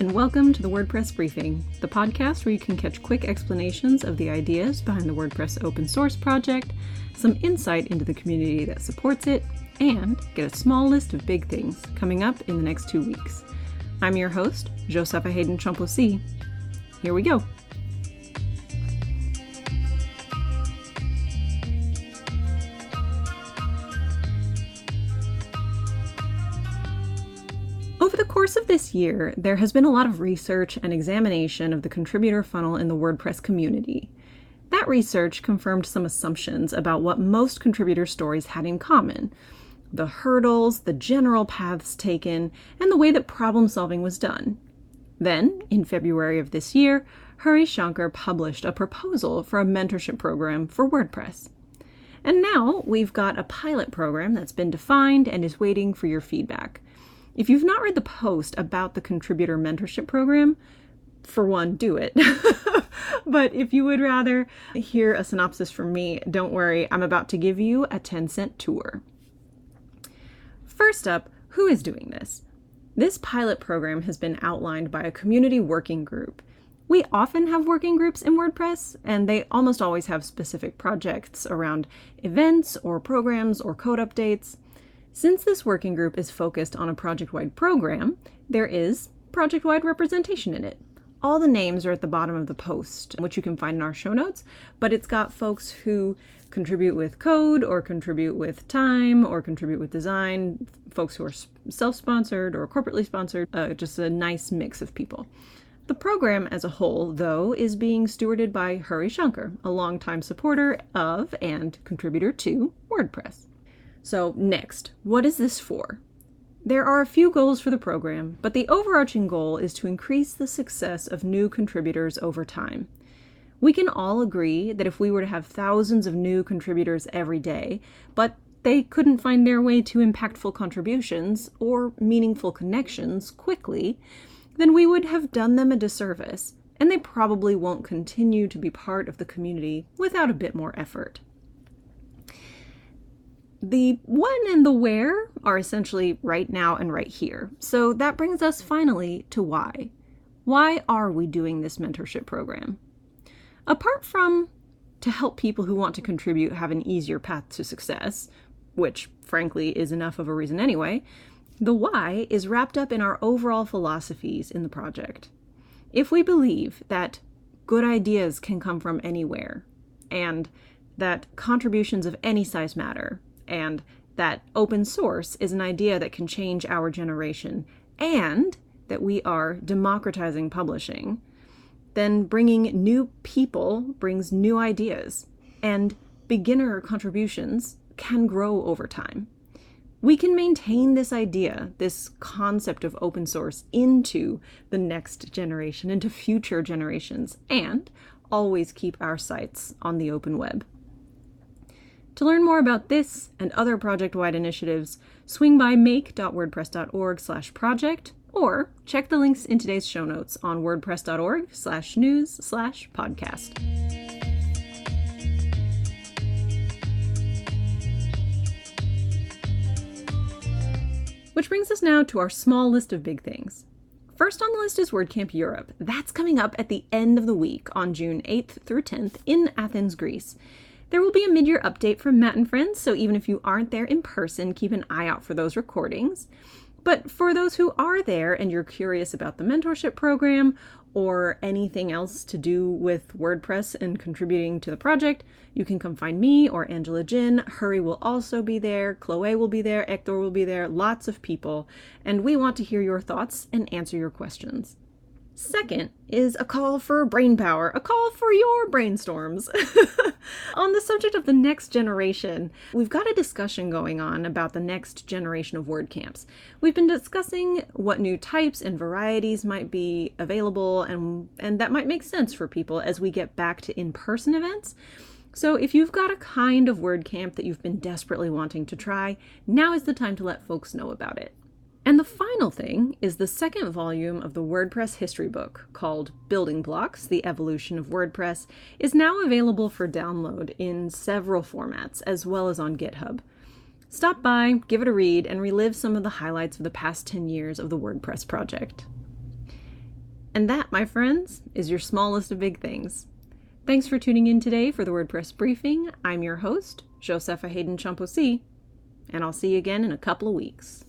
and welcome to the WordPress Briefing, the podcast where you can catch quick explanations of the ideas behind the WordPress open source project, some insight into the community that supports it, and get a small list of big things coming up in the next two weeks. I'm your host, Josepha Haden Chomphosy. Here we go. The course of this year, there has been a lot of research and examination of the contributor funnel in the WordPress community. That research confirmed some assumptions about what most contributor stories had in common the hurdles, the general paths taken, and the way that problem solving was done. Then, in February of this year, Hari Shankar published a proposal for a mentorship program for WordPress. And now we've got a pilot program that's been defined and is waiting for your feedback. If you've not read the post about the contributor mentorship program, for one, do it. but if you would rather hear a synopsis from me, don't worry, I'm about to give you a 10 cent tour. First up, who is doing this? This pilot program has been outlined by a community working group. We often have working groups in WordPress, and they almost always have specific projects around events or programs or code updates. Since this working group is focused on a project wide program, there is project wide representation in it. All the names are at the bottom of the post, which you can find in our show notes, but it's got folks who contribute with code or contribute with time or contribute with design, folks who are self sponsored or corporately sponsored, uh, just a nice mix of people. The program as a whole, though, is being stewarded by Hari Shankar, a longtime supporter of and contributor to WordPress. So, next, what is this for? There are a few goals for the program, but the overarching goal is to increase the success of new contributors over time. We can all agree that if we were to have thousands of new contributors every day, but they couldn't find their way to impactful contributions or meaningful connections quickly, then we would have done them a disservice, and they probably won't continue to be part of the community without a bit more effort. The when and the where are essentially right now and right here. So that brings us finally to why. Why are we doing this mentorship program? Apart from to help people who want to contribute have an easier path to success, which frankly is enough of a reason anyway, the why is wrapped up in our overall philosophies in the project. If we believe that good ideas can come from anywhere, and that contributions of any size matter, and that open source is an idea that can change our generation, and that we are democratizing publishing, then bringing new people brings new ideas, and beginner contributions can grow over time. We can maintain this idea, this concept of open source into the next generation, into future generations, and always keep our sights on the open web. To learn more about this and other project-wide initiatives, swing by make.wordpress.org/project or check the links in today's show notes on wordpress.org slash news slash podcast. Which brings us now to our small list of big things. First on the list is WordCamp Europe. That's coming up at the end of the week on June 8th through 10th in Athens, Greece. There will be a mid year update from Matt and friends, so even if you aren't there in person, keep an eye out for those recordings. But for those who are there and you're curious about the mentorship program or anything else to do with WordPress and contributing to the project, you can come find me or Angela Jin. Hari will also be there, Chloe will be there, Hector will be there, lots of people, and we want to hear your thoughts and answer your questions. Second is a call for brain power, a call for your brainstorms. on the subject of the next generation, we've got a discussion going on about the next generation of WordCamps. We've been discussing what new types and varieties might be available, and, and that might make sense for people as we get back to in person events. So, if you've got a kind of WordCamp that you've been desperately wanting to try, now is the time to let folks know about it. And the final thing is the second volume of the WordPress history book called Building Blocks The Evolution of WordPress is now available for download in several formats as well as on GitHub. Stop by, give it a read, and relive some of the highlights of the past 10 years of the WordPress project. And that, my friends, is your smallest of big things. Thanks for tuning in today for the WordPress briefing. I'm your host, Josepha Haden Chomphosy, and I'll see you again in a couple of weeks.